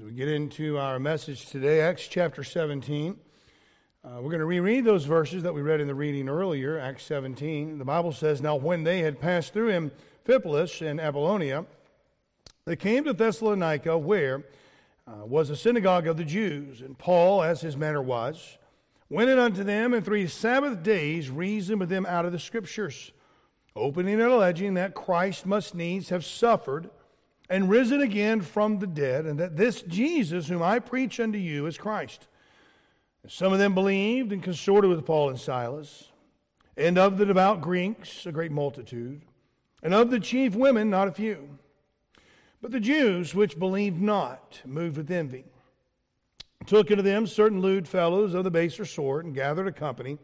As we get into our message today, Acts chapter 17, uh, we're going to reread those verses that we read in the reading earlier, Acts 17. The Bible says, Now when they had passed through Amphipolis and Apollonia, they came to Thessalonica, where uh, was a synagogue of the Jews. And Paul, as his manner was, went in unto them, and three Sabbath days reasoned with them out of the Scriptures, opening and alleging that Christ must needs have suffered and risen again from the dead, and that this Jesus, whom I preach unto you, is Christ. And some of them believed and consorted with Paul and Silas, and of the devout Greeks, a great multitude, and of the chief women, not a few. But the Jews, which believed not, moved with envy, took unto them certain lewd fellows of the baser sort, and gathered a company,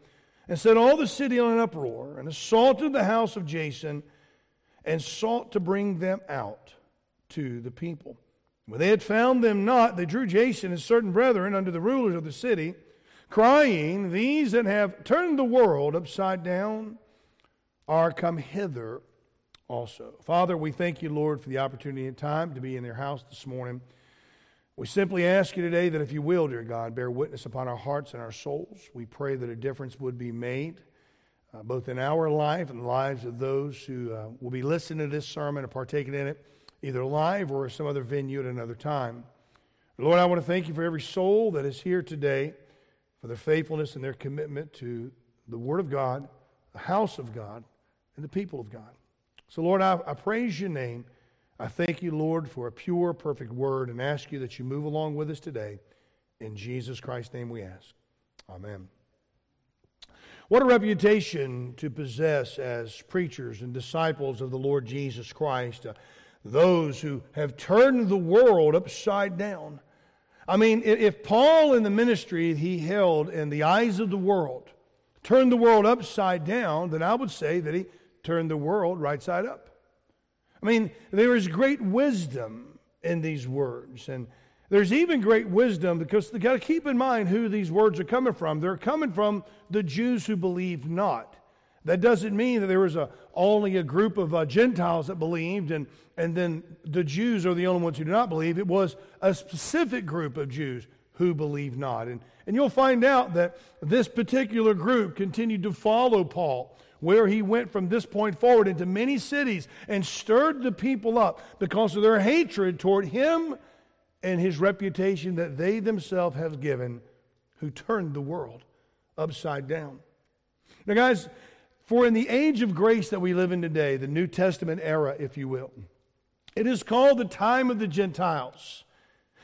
and set all the city on an uproar, and assaulted the house of Jason, and sought to bring them out to the people. When they had found them not, they drew Jason and certain brethren unto the rulers of the city, crying, These that have turned the world upside down are come hither also. Father, we thank you, Lord, for the opportunity and time to be in their house this morning. We simply ask you today that if you will, dear God, bear witness upon our hearts and our souls. We pray that a difference would be made. Uh, both in our life and the lives of those who uh, will be listening to this sermon and partaking in it either live or some other venue at another time. Lord, I want to thank you for every soul that is here today, for their faithfulness and their commitment to the Word of God, the house of God, and the people of God. So, Lord, I, I praise your name. I thank you, Lord, for a pure, perfect word and ask you that you move along with us today. In Jesus Christ's name we ask. Amen. What a reputation to possess as preachers and disciples of the Lord Jesus Christ. Uh, those who have turned the world upside down. I mean, if Paul in the ministry he held in the eyes of the world turned the world upside down, then I would say that he turned the world right side up. I mean, there is great wisdom in these words. And there's even great wisdom because you got to keep in mind who these words are coming from. They're coming from the Jews who believe not. That doesn't mean that there was a, only a group of uh, Gentiles that believed and, and then the Jews are the only ones who do not believe. It was a specific group of Jews who believed not. And, and you'll find out that this particular group continued to follow Paul, where he went from this point forward into many cities and stirred the people up because of their hatred toward him and his reputation that they themselves have given, who turned the world upside down. Now, guys, for in the age of grace that we live in today, the New Testament era, if you will, it is called the time of the Gentiles.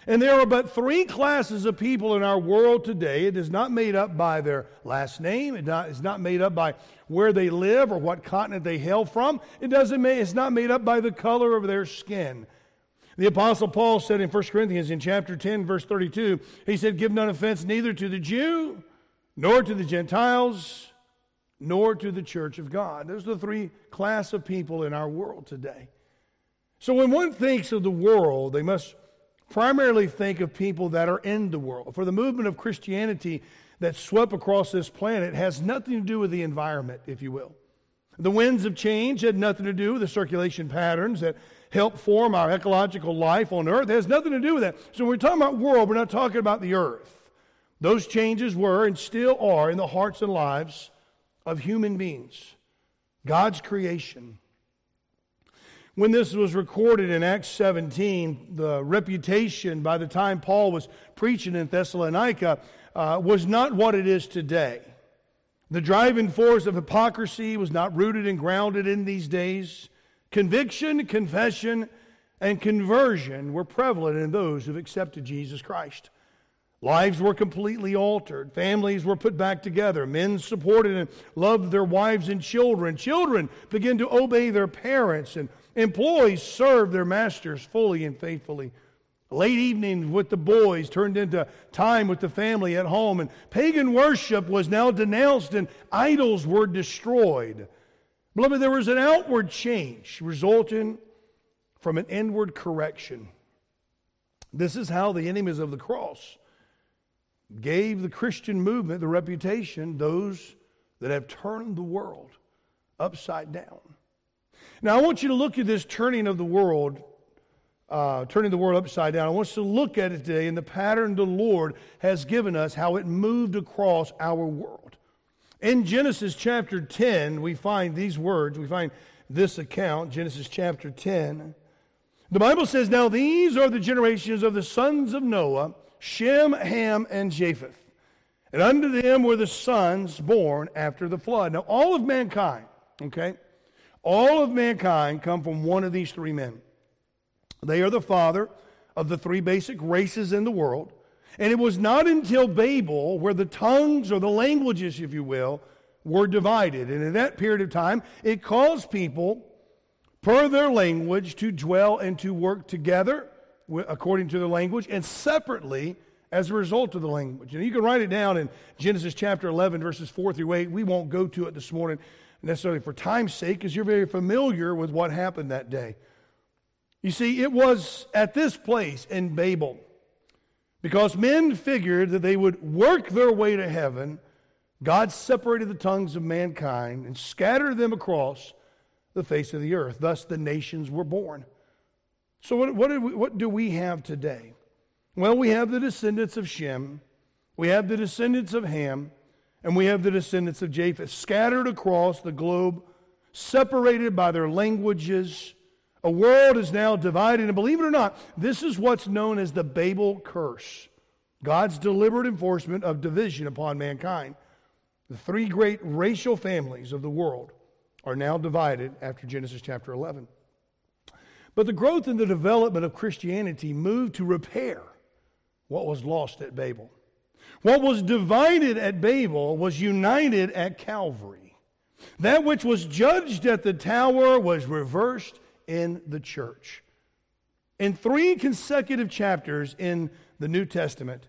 And there are but three classes of people in our world today. It is not made up by their last name. It not, it's not made up by where they live or what continent they hail from. It doesn't make, it's not made up by the color of their skin. The Apostle Paul said in 1 Corinthians in chapter 10, verse 32, he said, Give none offense neither to the Jew, nor to the Gentiles, nor to the church of God. Those are the three class of people in our world today. So when one thinks of the world, they must primarily think of people that are in the world. For the movement of Christianity that swept across this planet has nothing to do with the environment, if you will. The winds of change had nothing to do with the circulation patterns that help form our ecological life on earth. It has nothing to do with that. So when we're talking about world, we're not talking about the earth. Those changes were and still are in the hearts and lives of human beings, God's creation. When this was recorded in Acts 17, the reputation by the time Paul was preaching in Thessalonica uh, was not what it is today. The driving force of hypocrisy was not rooted and grounded in these days. Conviction, confession, and conversion were prevalent in those who've accepted Jesus Christ. Lives were completely altered. Families were put back together. Men supported and loved their wives and children. Children began to obey their parents, and employees served their masters fully and faithfully. Late evenings with the boys turned into time with the family at home, and pagan worship was now denounced, and idols were destroyed. Beloved, there was an outward change resulting from an inward correction. This is how the enemies of the cross gave the Christian movement the reputation those that have turned the world upside down. Now, I want you to look at this turning of the world uh, turning the world upside down. I want us to look at it today in the pattern the Lord has given us, how it moved across our world. In Genesis chapter 10, we find these words. We find this account, Genesis chapter 10. The Bible says, Now these are the generations of the sons of Noah, Shem, Ham, and Japheth. And unto them were the sons born after the flood. Now, all of mankind, okay, all of mankind come from one of these three men. They are the father of the three basic races in the world. And it was not until Babel where the tongues or the languages, if you will, were divided. And in that period of time, it caused people, per their language, to dwell and to work together according to their language and separately as a result of the language. And you can write it down in Genesis chapter 11, verses 4 through 8. We won't go to it this morning necessarily for time's sake, because you're very familiar with what happened that day. You see, it was at this place in Babel, because men figured that they would work their way to heaven, God separated the tongues of mankind and scattered them across the face of the earth. Thus, the nations were born. So, what, what, we, what do we have today? Well, we have the descendants of Shem, we have the descendants of Ham, and we have the descendants of Japheth scattered across the globe, separated by their languages. A world is now divided, and believe it or not, this is what's known as the Babel curse God's deliberate enforcement of division upon mankind. The three great racial families of the world are now divided after Genesis chapter 11. But the growth and the development of Christianity moved to repair what was lost at Babel. What was divided at Babel was united at Calvary. That which was judged at the tower was reversed in the church. In three consecutive chapters in the New Testament,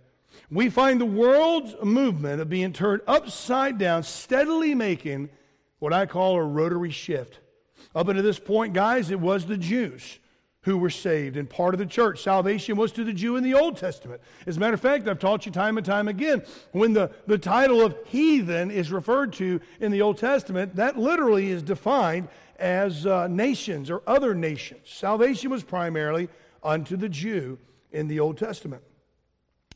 we find the world's movement of being turned upside down, steadily making what I call a rotary shift. Up until this point, guys, it was the Jews who were saved and part of the church. Salvation was to the Jew in the Old Testament. As a matter of fact, I've taught you time and time again, when the, the title of heathen is referred to in the Old Testament, that literally is defined as uh, nations or other nations. Salvation was primarily unto the Jew in the Old Testament.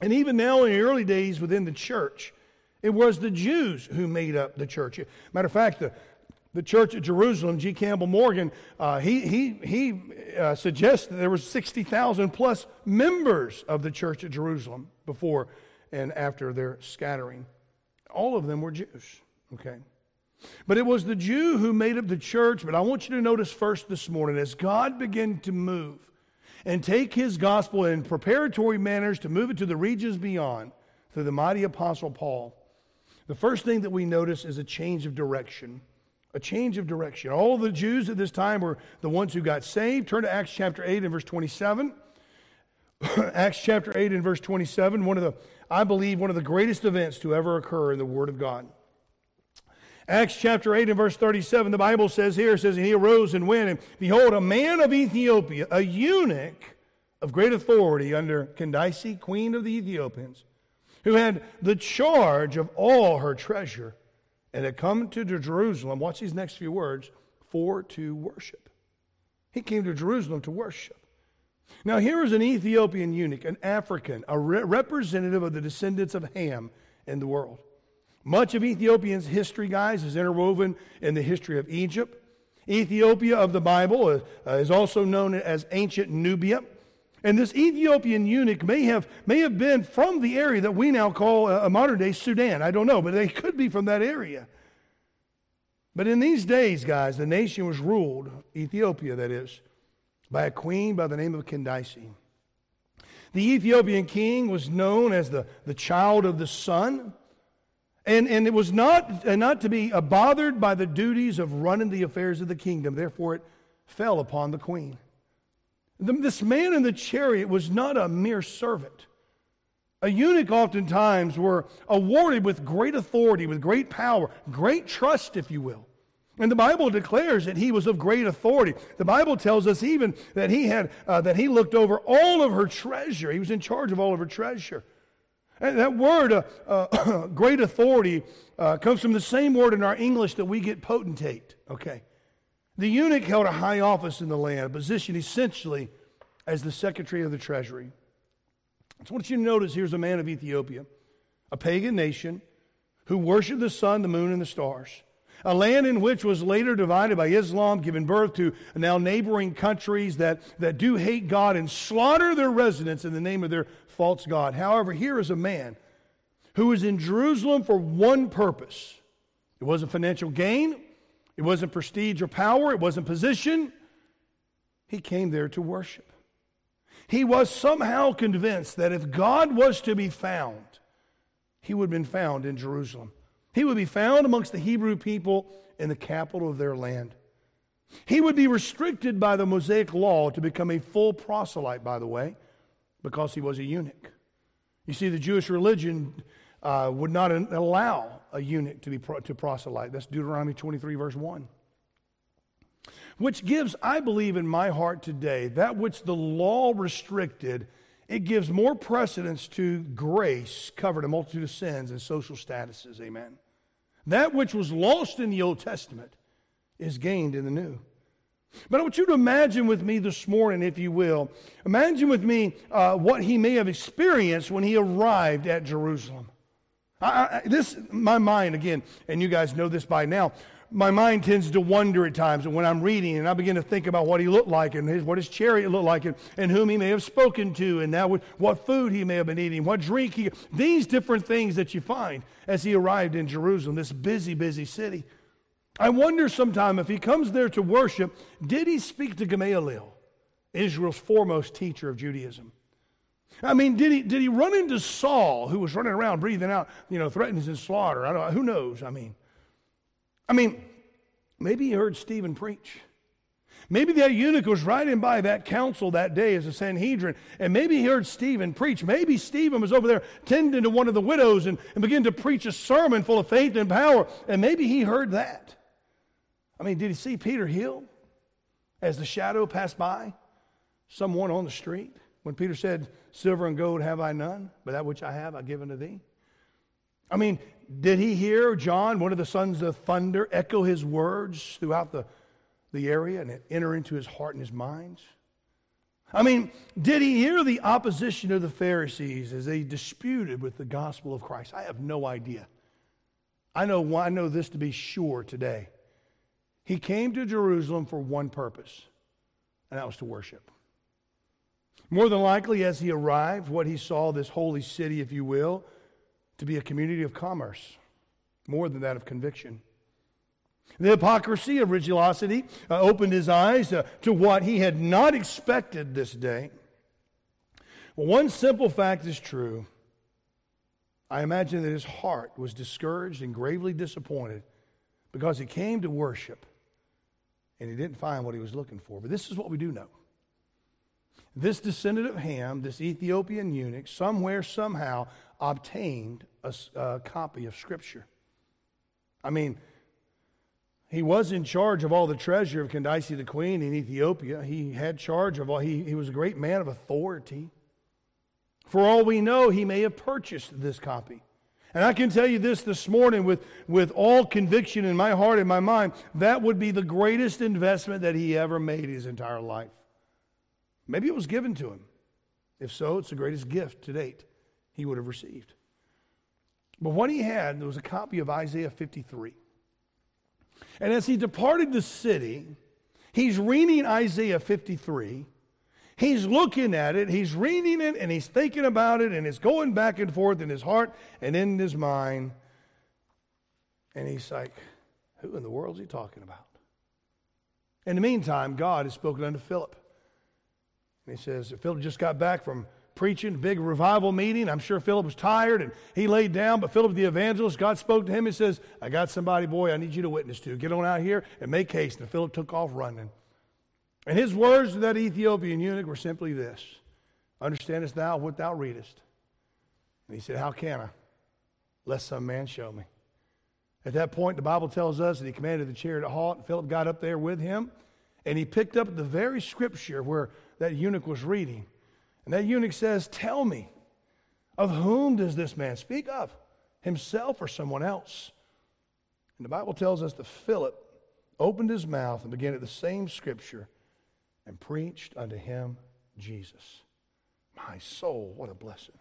And even now, in the early days within the church, it was the Jews who made up the church. Matter of fact, the, the church at Jerusalem, G. Campbell Morgan, uh, he, he, he uh, suggests that there were 60,000 plus members of the church at Jerusalem before and after their scattering. All of them were Jews, okay? But it was the Jew who made up the church. But I want you to notice first this morning, as God began to move and take his gospel in preparatory manners to move it to the regions beyond through the mighty apostle Paul, the first thing that we notice is a change of direction a change of direction. All the Jews at this time were the ones who got saved. Turn to Acts chapter 8 and verse 27. Acts chapter 8 and verse 27, one of the, I believe, one of the greatest events to ever occur in the Word of God. Acts chapter 8 and verse 37, the Bible says here, says, And he arose and went, and behold, a man of Ethiopia, a eunuch of great authority under Candace, queen of the Ethiopians, who had the charge of all her treasure and had come to Jerusalem, watch these next few words, for to worship. He came to Jerusalem to worship. Now, here is an Ethiopian eunuch, an African, a re- representative of the descendants of Ham in the world. Much of Ethiopia's history, guys, is interwoven in the history of Egypt. Ethiopia of the Bible uh, is also known as ancient Nubia. And this Ethiopian eunuch may have, may have been from the area that we now call a, a modern day Sudan. I don't know, but they could be from that area. But in these days, guys, the nation was ruled, Ethiopia that is, by a queen by the name of Candace. The Ethiopian king was known as the, the child of the sun. And, and it was not, uh, not to be uh, bothered by the duties of running the affairs of the kingdom. Therefore, it fell upon the queen. This man in the chariot was not a mere servant. A eunuch oftentimes were awarded with great authority, with great power, great trust, if you will. And the Bible declares that he was of great authority. The Bible tells us even that he had uh, that he looked over all of her treasure. He was in charge of all of her treasure. And that word, uh, uh, great authority, uh, comes from the same word in our English that we get potentate. Okay, the eunuch held a high office in the land, a position essentially as the secretary of the treasury. So I want you to notice here's a man of Ethiopia, a pagan nation who worshiped the sun, the moon, and the stars. A land in which was later divided by Islam, giving birth to now neighboring countries that, that do hate God and slaughter their residents in the name of their false God. However, here is a man who was in Jerusalem for one purpose it wasn't financial gain, it wasn't prestige or power, it wasn't position. He came there to worship. He was somehow convinced that if God was to be found, he would have been found in Jerusalem. He would be found amongst the Hebrew people in the capital of their land. He would be restricted by the Mosaic law to become a full proselyte, by the way, because he was a eunuch. You see, the Jewish religion uh, would not allow a eunuch to be to proselyte. That's Deuteronomy 23, verse 1. Which gives, I believe, in my heart today, that which the law restricted, it gives more precedence to grace covered a multitude of sins and social statuses. Amen. That which was lost in the Old Testament is gained in the New. But I want you to imagine with me this morning, if you will, imagine with me uh, what he may have experienced when he arrived at Jerusalem. I, I, this, my mind, again, and you guys know this by now, my mind tends to wander at times when I'm reading and I begin to think about what he looked like and his, what his chariot looked like and, and whom he may have spoken to and now what food he may have been eating, what drink he, these different things that you find as he arrived in Jerusalem, this busy, busy city. I wonder sometime if he comes there to worship, did he speak to Gamaliel, Israel's foremost teacher of Judaism? I mean, did he, did he run into Saul, who was running around breathing out, you know, threatens his slaughter? I don't, who knows? I mean, I mean, maybe he heard Stephen preach. Maybe that eunuch was riding by that council that day as a Sanhedrin, and maybe he heard Stephen preach. Maybe Stephen was over there tending to one of the widows and, and began to preach a sermon full of faith and power, and maybe he heard that. I mean, did he see Peter heal as the shadow passed by someone on the street? When Peter said, Silver and gold have I none, but that which I have I give unto thee. I mean, did he hear John, one of the sons of thunder, echo his words throughout the, the area and enter into his heart and his minds? I mean, did he hear the opposition of the Pharisees as they disputed with the gospel of Christ? I have no idea. I know, I know this to be sure today. He came to Jerusalem for one purpose, and that was to worship. More than likely, as he arrived, what he saw, this holy city, if you will, to be a community of commerce, more than that of conviction. The hypocrisy of religiosity uh, opened his eyes uh, to what he had not expected this day. Well, one simple fact is true. I imagine that his heart was discouraged and gravely disappointed because he came to worship and he didn't find what he was looking for. But this is what we do know this descendant of Ham, this Ethiopian eunuch, somewhere, somehow obtained a, a, copy of Scripture. I mean, he was in charge of all the treasure of Candace the queen in Ethiopia. He had charge of all, he, he was a great man of authority. For all we know, he may have purchased this copy. And I can tell you this this morning with, with all conviction in my heart and my mind that would be the greatest investment that he ever made his entire life. Maybe it was given to him. If so, it's the greatest gift to date he would have received. But what he had, was a copy of Isaiah 53. And as he departed the city, he's reading Isaiah 53. He's looking at it, he's reading it, and he's thinking about it, and it's going back and forth in his heart and in his mind. And he's like, Who in the world is he talking about? In the meantime, God has spoken unto Philip. And he says, Philip just got back from preaching, big revival meeting. I'm sure Philip was tired and he laid down, but Philip the evangelist, God spoke to him and says, I got somebody, boy, I need you to witness to. Get on out here and make haste. And Philip took off running. And his words to that Ethiopian eunuch were simply this Understandest thou what thou readest? And he said, How can I? Lest some man show me. At that point, the Bible tells us that he commanded the chariot to halt, Philip got up there with him, and he picked up the very scripture where that eunuch was reading. And that eunuch says, Tell me, of whom does this man speak of? Himself or someone else? And the Bible tells us that Philip opened his mouth and began at the same scripture and preached unto him Jesus. My soul, what a blessing.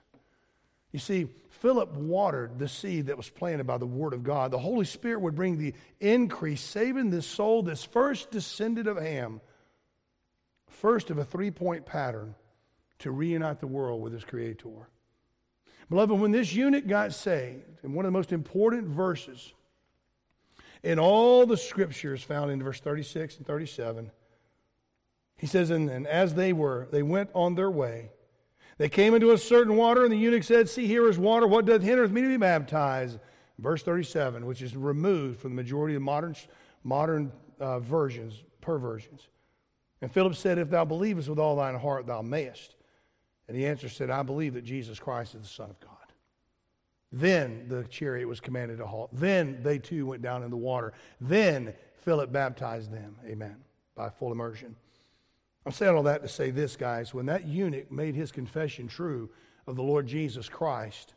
You see, Philip watered the seed that was planted by the Word of God. The Holy Spirit would bring the increase, saving this soul, this first descendant of Ham, first of a three point pattern to reunite the world with his Creator. Beloved, when this eunuch got saved, and one of the most important verses in all the scriptures found in verse 36 and 37, he says, and, and as they were, they went on their way. They came into a certain water, and the eunuch said, See, here is water. What doth hinder me to be baptized? Verse 37, which is removed from the majority of modern, modern uh, versions, perversions. And Philip said, If thou believest with all thine heart, thou mayest. And the answer said, I believe that Jesus Christ is the Son of God. Then the chariot was commanded to halt. Then they too went down in the water. Then Philip baptized them. Amen. By full immersion. I'm saying all that to say this, guys. When that eunuch made his confession true of the Lord Jesus Christ,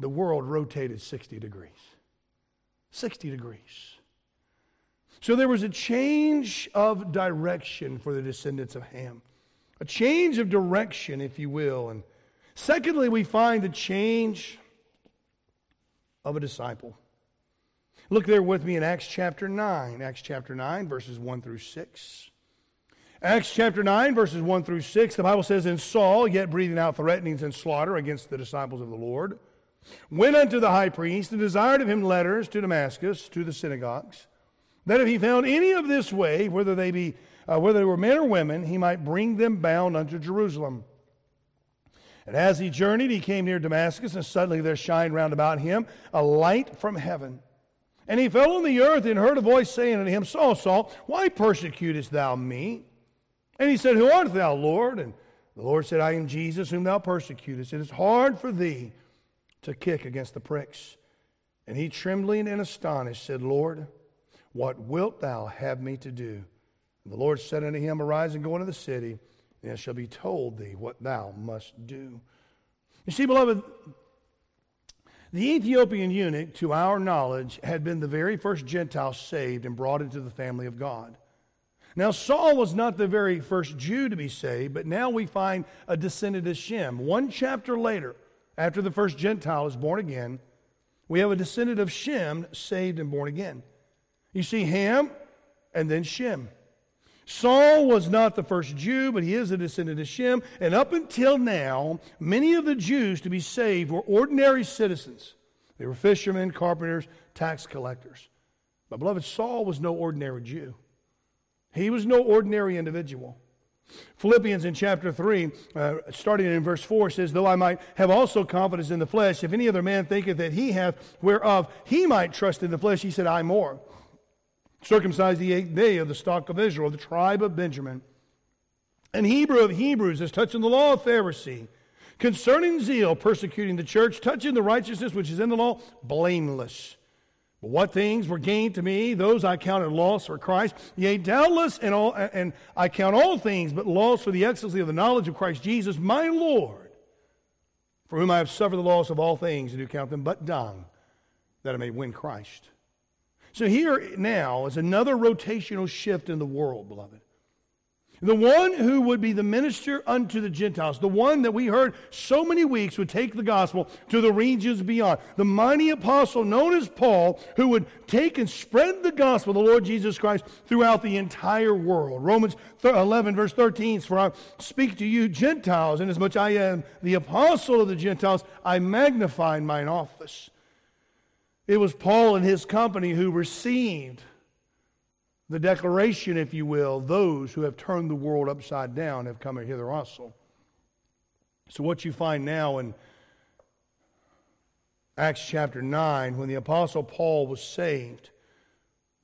the world rotated 60 degrees. 60 degrees. So there was a change of direction for the descendants of Ham. A change of direction, if you will. And secondly, we find the change of a disciple. Look there with me in Acts chapter 9. Acts chapter 9, verses 1 through 6. Acts chapter 9, verses 1 through 6, the Bible says, And Saul, yet breathing out threatenings and slaughter against the disciples of the Lord, went unto the high priest and desired of him letters to Damascus, to the synagogues, that if he found any of this way, whether they be uh, whether they were men or women, he might bring them bound unto Jerusalem. And as he journeyed, he came near Damascus, and suddenly there shined round about him a light from heaven. And he fell on the earth and heard a voice saying unto him, Saul, Saul, why persecutest thou me? And he said, Who art thou, Lord? And the Lord said, I am Jesus, whom thou persecutest. It is hard for thee to kick against the pricks. And he, trembling and astonished, said, Lord, what wilt thou have me to do? And the Lord said unto him, Arise and go into the city, and it shall be told thee what thou must do. You see, beloved, the Ethiopian eunuch, to our knowledge, had been the very first Gentile saved and brought into the family of God. Now, Saul was not the very first Jew to be saved, but now we find a descendant of Shem. One chapter later, after the first Gentile is born again, we have a descendant of Shem saved and born again. You see Ham and then Shem. Saul was not the first Jew, but he is a descendant of Shem. And up until now, many of the Jews to be saved were ordinary citizens. They were fishermen, carpenters, tax collectors. My beloved, Saul was no ordinary Jew. He was no ordinary individual. Philippians in chapter 3, uh, starting in verse 4, says, Though I might have also confidence in the flesh, if any other man thinketh that he hath whereof he might trust in the flesh, he said, I more. Circumcised the eighth day of the stock of Israel, the tribe of Benjamin. And Hebrew of Hebrews, as touching the law of Pharisee. Concerning zeal, persecuting the church, touching the righteousness which is in the law, blameless. But what things were gained to me, those I counted loss for Christ. Yea, doubtless, and, all, and I count all things but loss for the excellency of the knowledge of Christ Jesus, my Lord, for whom I have suffered the loss of all things, and do count them but dung, that I may win Christ. So here now is another rotational shift in the world, beloved. The one who would be the minister unto the Gentiles, the one that we heard so many weeks would take the gospel to the regions beyond. The mighty apostle known as Paul, who would take and spread the gospel of the Lord Jesus Christ throughout the entire world. Romans 11, verse 13 For I speak to you, Gentiles, inasmuch I am the apostle of the Gentiles, I magnify mine office. It was Paul and his company who received the declaration, if you will, those who have turned the world upside down have come hither also. So, what you find now in Acts chapter 9, when the Apostle Paul was saved,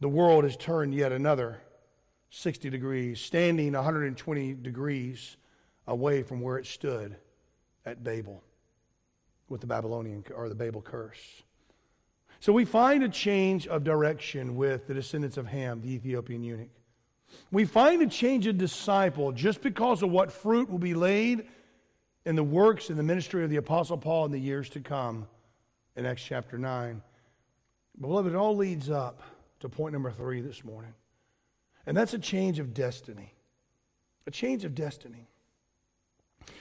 the world has turned yet another 60 degrees, standing 120 degrees away from where it stood at Babel with the Babylonian or the Babel curse. So we find a change of direction with the descendants of Ham, the Ethiopian eunuch. We find a change of disciple just because of what fruit will be laid in the works and the ministry of the Apostle Paul in the years to come in Acts chapter 9. Beloved, it all leads up to point number three this morning. And that's a change of destiny. A change of destiny.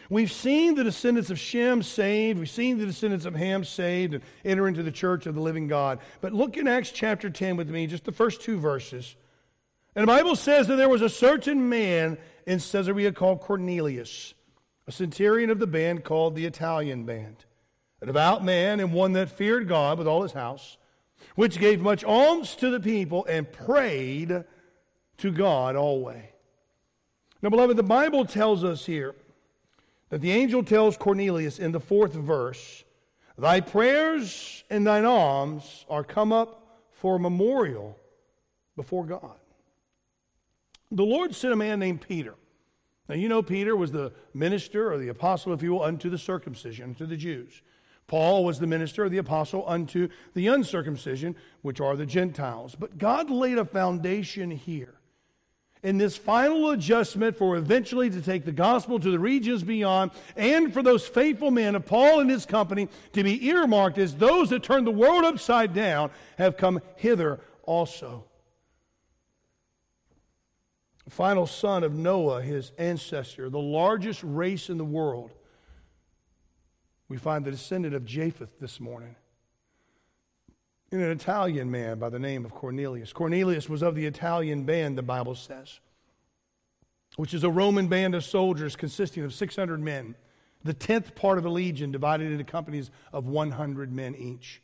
We've seen the descendants of Shem saved. We've seen the descendants of Ham saved and enter into the church of the living God. But look in Acts chapter 10 with me, just the first two verses. And the Bible says that there was a certain man in Caesarea called Cornelius, a centurion of the band called the Italian band, a devout man and one that feared God with all his house, which gave much alms to the people and prayed to God always. Now, beloved, the Bible tells us here that the angel tells Cornelius in the fourth verse, Thy prayers and thine alms are come up for a memorial before God. The Lord sent a man named Peter. Now, you know, Peter was the minister or the apostle, if you will, unto the circumcision, unto the Jews. Paul was the minister or the apostle unto the uncircumcision, which are the Gentiles. But God laid a foundation here in this final adjustment for eventually to take the gospel to the regions beyond and for those faithful men of Paul and his company to be earmarked as those that turned the world upside down have come hither also. The final son of Noah, his ancestor, the largest race in the world. We find the descendant of Japheth this morning an Italian man by the name of Cornelius. Cornelius was of the Italian band, the Bible says, which is a Roman band of soldiers consisting of 600 men, the tenth part of a legion divided into companies of 100 men each.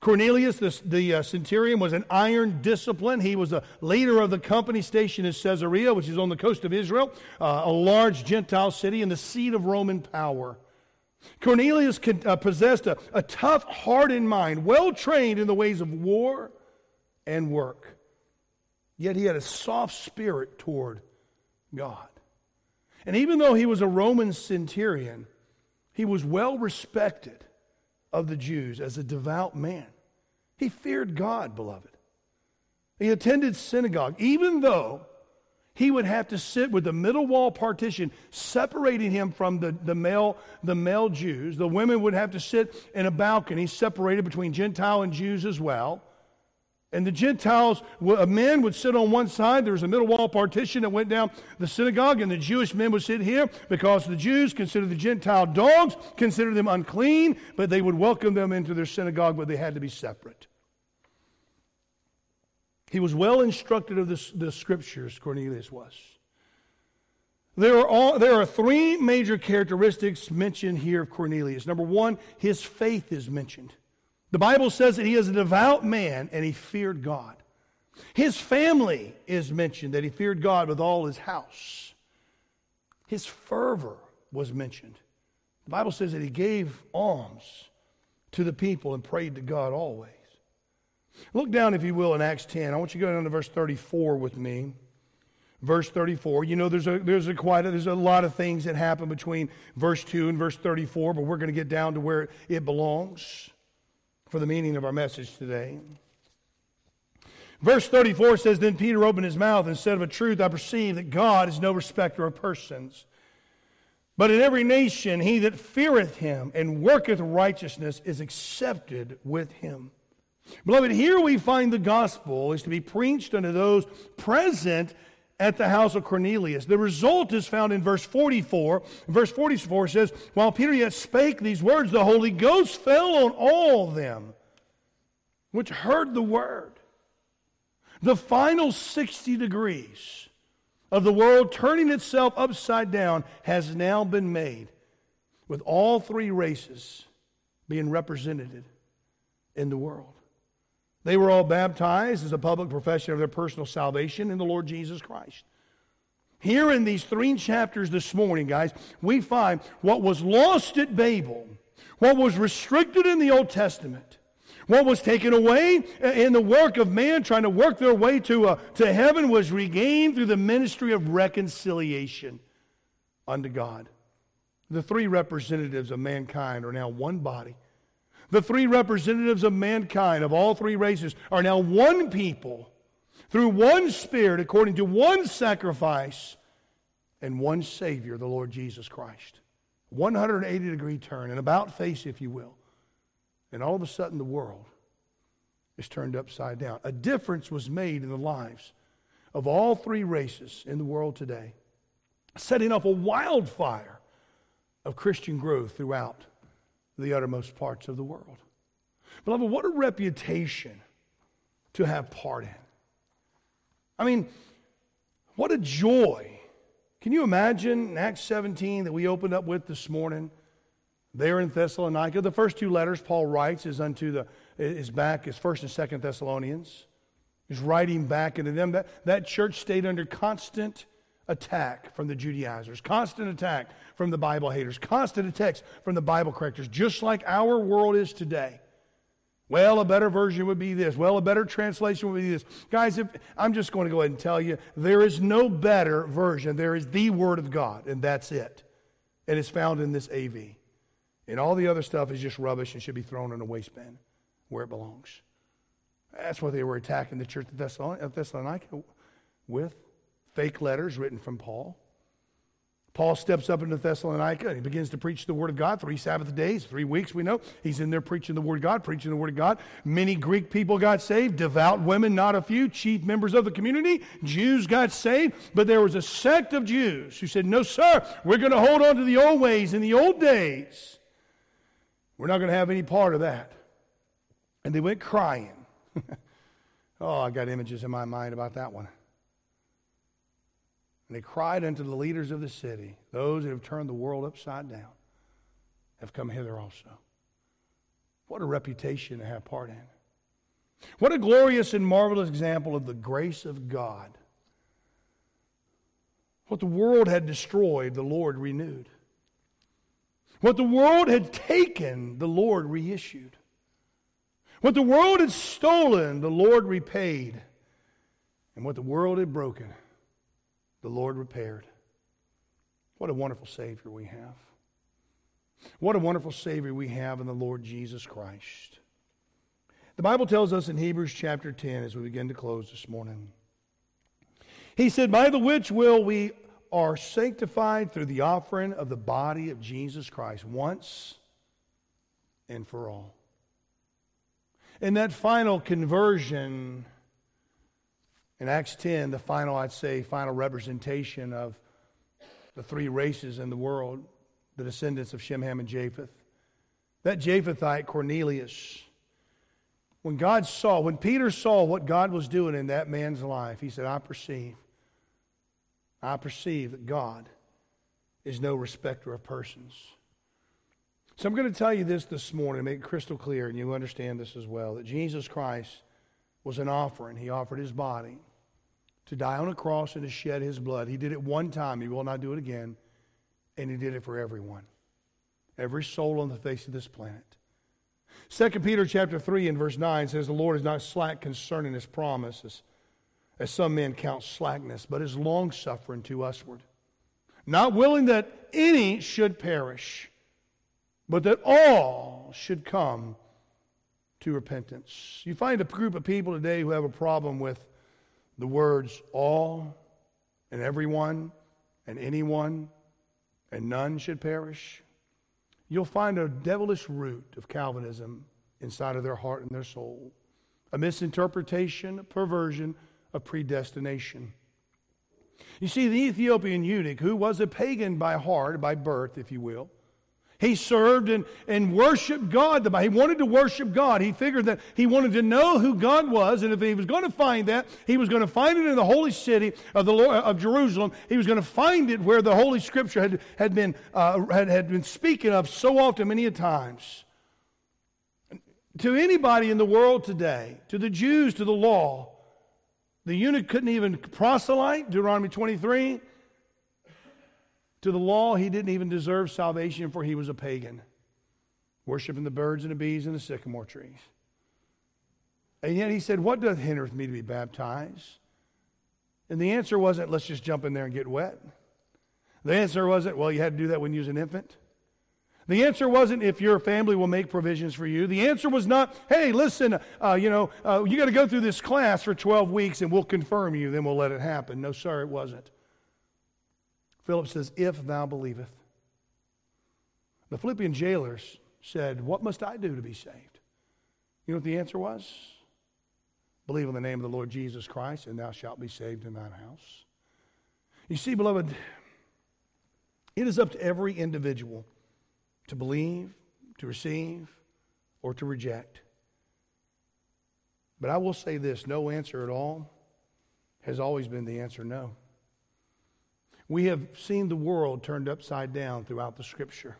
Cornelius, the, the uh, centurion, was an iron discipline. He was a leader of the company stationed in Caesarea, which is on the coast of Israel, uh, a large Gentile city and the seat of Roman power. Cornelius uh, possessed a, a tough, hardened mind, well trained in the ways of war and work. Yet he had a soft spirit toward God. And even though he was a Roman centurion, he was well respected of the Jews as a devout man. He feared God, beloved. He attended synagogue, even though he would have to sit with the middle wall partition separating him from the, the, male, the male Jews. The women would have to sit in a balcony separated between Gentile and Jews as well. And the Gentiles, men would sit on one side. There was a middle wall partition that went down the synagogue, and the Jewish men would sit here because the Jews considered the Gentile dogs, considered them unclean, but they would welcome them into their synagogue, but they had to be separate. He was well instructed of the, the scriptures, Cornelius was. There are, all, there are three major characteristics mentioned here of Cornelius. Number one, his faith is mentioned. The Bible says that he is a devout man and he feared God. His family is mentioned, that he feared God with all his house. His fervor was mentioned. The Bible says that he gave alms to the people and prayed to God always. Look down, if you will, in Acts 10. I want you to go down to verse 34 with me. Verse 34. You know, there's a, there's a quite a, there's a lot of things that happen between verse 2 and verse 34, but we're going to get down to where it belongs for the meaning of our message today. Verse 34 says, Then Peter opened his mouth and said, Of a truth, I perceive that God is no respecter of persons. But in every nation, he that feareth him and worketh righteousness is accepted with him. Beloved, here we find the gospel is to be preached unto those present at the house of Cornelius. The result is found in verse 44. Verse 44 says, While Peter yet spake these words, the Holy Ghost fell on all them which heard the word. The final 60 degrees of the world turning itself upside down has now been made, with all three races being represented in the world. They were all baptized as a public profession of their personal salvation in the Lord Jesus Christ. Here in these three chapters this morning, guys, we find what was lost at Babel, what was restricted in the Old Testament, what was taken away in the work of man trying to work their way to, uh, to heaven was regained through the ministry of reconciliation unto God. The three representatives of mankind are now one body the three representatives of mankind, of all three races, are now one people through one Spirit, according to one sacrifice and one Savior, the Lord Jesus Christ. 180 degree turn, an about face, if you will. And all of a sudden, the world is turned upside down. A difference was made in the lives of all three races in the world today, setting off a wildfire of Christian growth throughout the uttermost parts of the world. Beloved, what a reputation to have part in. I mean, what a joy. Can you imagine in Acts 17 that we opened up with this morning? There in Thessalonica, the first two letters Paul writes is unto the is back is first and second Thessalonians. He's writing back into them. That, that church stayed under constant attack from the Judaizers, constant attack from the Bible haters, constant attacks from the Bible correctors, just like our world is today. Well, a better version would be this. Well, a better translation would be this. Guys, if, I'm just going to go ahead and tell you there is no better version. There is the Word of God, and that's it. And it's found in this AV. And all the other stuff is just rubbish and should be thrown in a waste bin where it belongs. That's what they were attacking the church of Thessalonica with fake letters written from Paul. Paul steps up into Thessalonica and he begins to preach the Word of God. Three Sabbath days, three weeks, we know. He's in there preaching the Word of God, preaching the Word of God. Many Greek people got saved, devout women, not a few, chief members of the community. Jews got saved, but there was a sect of Jews who said, No, sir, we're going to hold on to the old ways in the old days. We're not going to have any part of that. And they went crying. oh, I got images in my mind about that one. And they cried unto the leaders of the city, those that have turned the world upside down, have come hither also. What a reputation to have part in. What a glorious and marvelous example of the grace of God. What the world had destroyed, the Lord renewed. What the world had taken, the Lord reissued. What the world had stolen, the Lord repaid. And what the world had broken, the Lord repaired. What a wonderful Savior we have. What a wonderful Savior we have in the Lord Jesus Christ. The Bible tells us in Hebrews chapter 10, as we begin to close this morning, He said, By the which will we are sanctified through the offering of the body of Jesus Christ once and for all. In that final conversion, in Acts 10, the final, I'd say, final representation of the three races in the world, the descendants of Shem, Ham, and Japheth. That Japhethite, Cornelius, when God saw, when Peter saw what God was doing in that man's life, he said, I perceive, I perceive that God is no respecter of persons. So I'm going to tell you this this morning, make it crystal clear, and you understand this as well, that Jesus Christ was an offering. He offered his body to die on a cross and to shed his blood. He did it one time. He will not do it again. And he did it for everyone. Every soul on the face of this planet. 2 Peter chapter 3 and verse 9 says, The Lord is not slack concerning his promises, as some men count slackness, but is longsuffering to usward, not willing that any should perish, but that all should come to repentance. You find a group of people today who have a problem with the words all and everyone and anyone and none should perish, you'll find a devilish root of Calvinism inside of their heart and their soul, a misinterpretation, a perversion, of predestination. You see, the Ethiopian eunuch, who was a pagan by heart, by birth, if you will, he served and, and worshiped God. He wanted to worship God. He figured that he wanted to know who God was, and if he was going to find that, he was going to find it in the holy city of, the Lord, of Jerusalem. He was going to find it where the Holy Scripture had, had, been, uh, had, had been speaking of so often, many a times. To anybody in the world today, to the Jews, to the law, the eunuch couldn't even proselyte, Deuteronomy 23. To the law, he didn't even deserve salvation, for he was a pagan, worshiping the birds and the bees and the sycamore trees. And yet he said, What doth hindereth me to be baptized? And the answer wasn't, Let's just jump in there and get wet. The answer wasn't, Well, you had to do that when you was an infant. The answer wasn't if your family will make provisions for you. The answer was not, hey, listen, uh, you know, uh, you got to go through this class for 12 weeks and we'll confirm you, then we'll let it happen. No, sir, it wasn't. Philip says, If thou believest. The Philippian jailers said, What must I do to be saved? You know what the answer was? Believe in the name of the Lord Jesus Christ, and thou shalt be saved in thine house. You see, beloved, It is up to every individual to believe, to receive, or to reject. But I will say this no answer at all has always been the answer no. We have seen the world turned upside down throughout the scripture.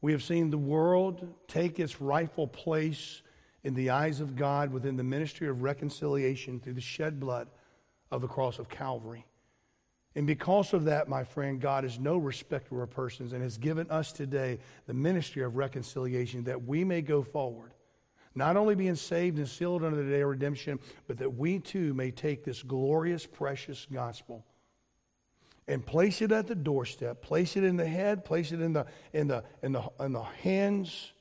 We have seen the world take its rightful place in the eyes of God within the ministry of reconciliation through the shed blood of the cross of Calvary. And because of that, my friend, God is no respecter of persons and has given us today the ministry of reconciliation that we may go forward, not only being saved and sealed under the day of redemption, but that we too may take this glorious, precious gospel and place it at the doorstep, place it in the head, place it in the, in the, in the, in the hands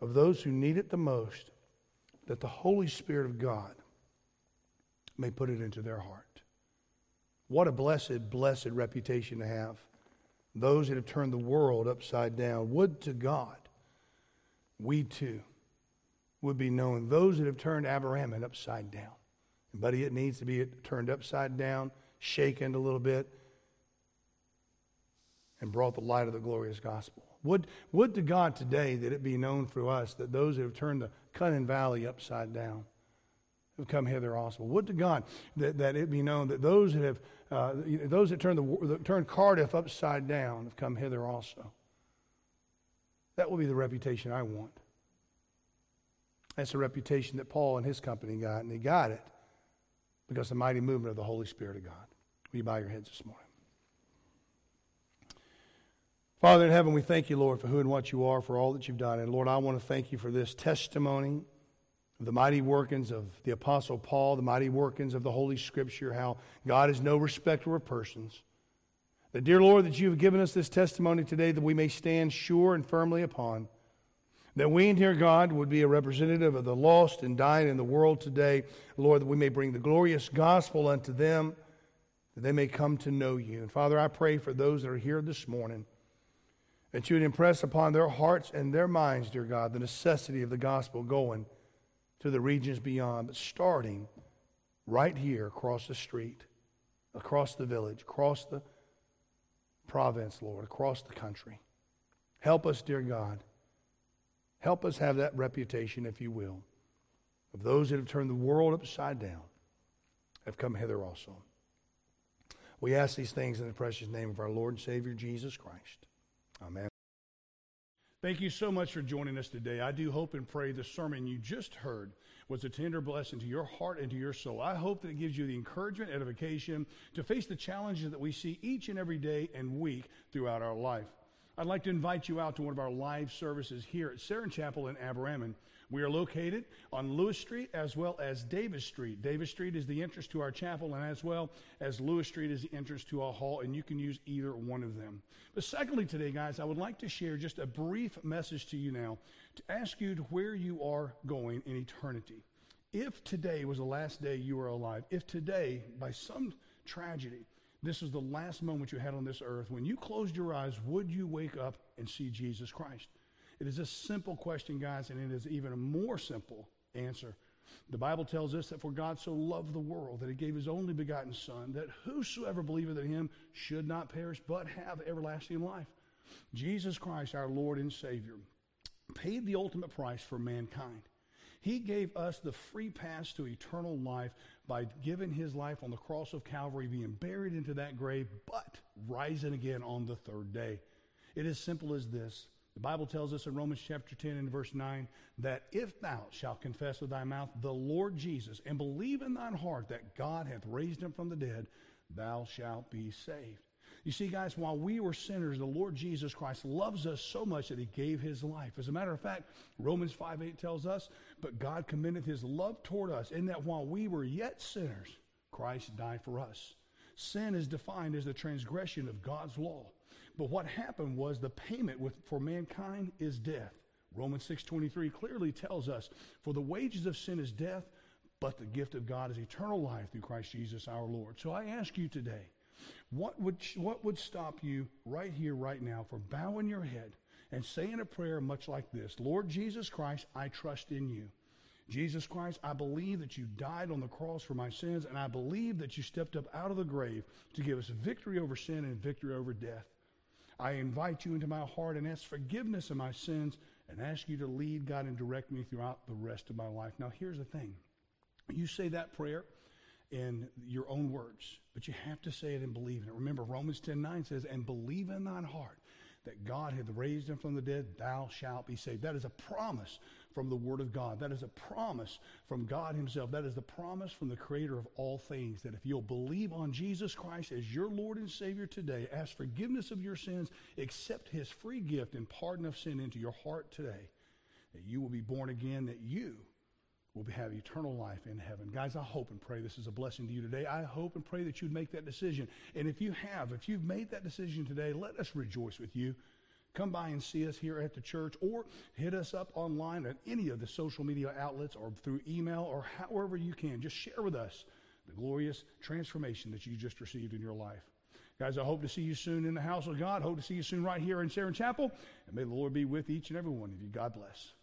of those who need it the most, that the Holy Spirit of God may put it into their heart. What a blessed, blessed reputation to have. Those that have turned the world upside down. Would to God we too would be known. Those that have turned Aberaman upside down. Buddy, it needs to be turned upside down, shaken a little bit, and brought the light of the glorious gospel. Would, would to God today that it be known through us that those who have turned the Cynon Valley upside down have come hither also. Would to God that, that it be known that those that have uh, those that turned the that turned Cardiff upside down have come hither also. That will be the reputation I want. That's the reputation that Paul and his company got, and they got it because the mighty movement of the Holy Spirit of God. Will you bow your heads this morning? Father in heaven, we thank you, Lord, for who and what you are, for all that you've done. And Lord, I want to thank you for this testimony of the mighty workings of the Apostle Paul, the mighty workings of the Holy Scripture, how God is no respecter of persons. The dear Lord, that you have given us this testimony today that we may stand sure and firmly upon. That we, and dear God, would be a representative of the lost and dying in the world today. Lord, that we may bring the glorious gospel unto them, that they may come to know you. And Father, I pray for those that are here this morning that you would impress upon their hearts and their minds, dear God, the necessity of the gospel going to the regions beyond, but starting right here across the street, across the village, across the province, Lord, across the country. Help us, dear God. Help us have that reputation, if you will, of those that have turned the world upside down, have come hither also. We ask these things in the precious name of our Lord and Savior, Jesus Christ. Amen. Thank you so much for joining us today. I do hope and pray the sermon you just heard was a tender blessing to your heart and to your soul. I hope that it gives you the encouragement, and edification to face the challenges that we see each and every day and week throughout our life. I'd like to invite you out to one of our live services here at Saron Chapel in Aberaman. We are located on Lewis Street as well as Davis Street. Davis Street is the entrance to our chapel, and as well as Lewis Street is the entrance to our hall, and you can use either one of them. But secondly, today, guys, I would like to share just a brief message to you now to ask you to where you are going in eternity. If today was the last day you were alive, if today, by some tragedy, this was the last moment you had on this earth, when you closed your eyes, would you wake up and see Jesus Christ? It is a simple question, guys, and it is even a more simple answer. The Bible tells us that for God so loved the world that he gave his only begotten Son, that whosoever believeth in him should not perish, but have everlasting life. Jesus Christ, our Lord and Savior, paid the ultimate price for mankind. He gave us the free pass to eternal life by giving his life on the cross of Calvary, being buried into that grave, but rising again on the third day. It is simple as this the Bible tells us in Romans chapter 10 and verse 9 that if thou shalt confess with thy mouth the Lord Jesus and believe in thine heart that God hath raised him from the dead, thou shalt be saved. You see, guys, while we were sinners, the Lord Jesus Christ loves us so much that he gave his life. As a matter of fact, Romans 5 8 tells us, But God commended his love toward us in that while we were yet sinners, Christ died for us. Sin is defined as the transgression of God's law. But what happened was the payment with, for mankind is death. Romans 6:23 clearly tells us, "For the wages of sin is death, but the gift of God is eternal life through Christ Jesus our Lord." So I ask you today, what would what would stop you right here right now from bowing your head and saying a prayer much like this? Lord Jesus Christ, I trust in you. Jesus Christ, I believe that you died on the cross for my sins, and I believe that you stepped up out of the grave to give us victory over sin and victory over death. I invite you into my heart and ask forgiveness of my sins and ask you to lead God and direct me throughout the rest of my life. Now, here's the thing you say that prayer in your own words, but you have to say it and believe in it. Remember, Romans 10 9 says, And believe in thine heart that God hath raised him from the dead, thou shalt be saved. That is a promise from the Word of God. That is a promise from God Himself. That is the promise from the Creator of all things that if you'll believe on Jesus Christ as your Lord and Savior today, ask forgiveness of your sins, accept His free gift and pardon of sin into your heart today, that you will be born again, that you will have eternal life in heaven. Guys, I hope and pray this is a blessing to you today. I hope and pray that you'd make that decision. And if you have, if you've made that decision today, let us rejoice with you. Come by and see us here at the church or hit us up online at any of the social media outlets or through email or however you can. Just share with us the glorious transformation that you just received in your life. Guys, I hope to see you soon in the house of God. Hope to see you soon right here in Sharon Chapel. And may the Lord be with each and every one of you. God bless.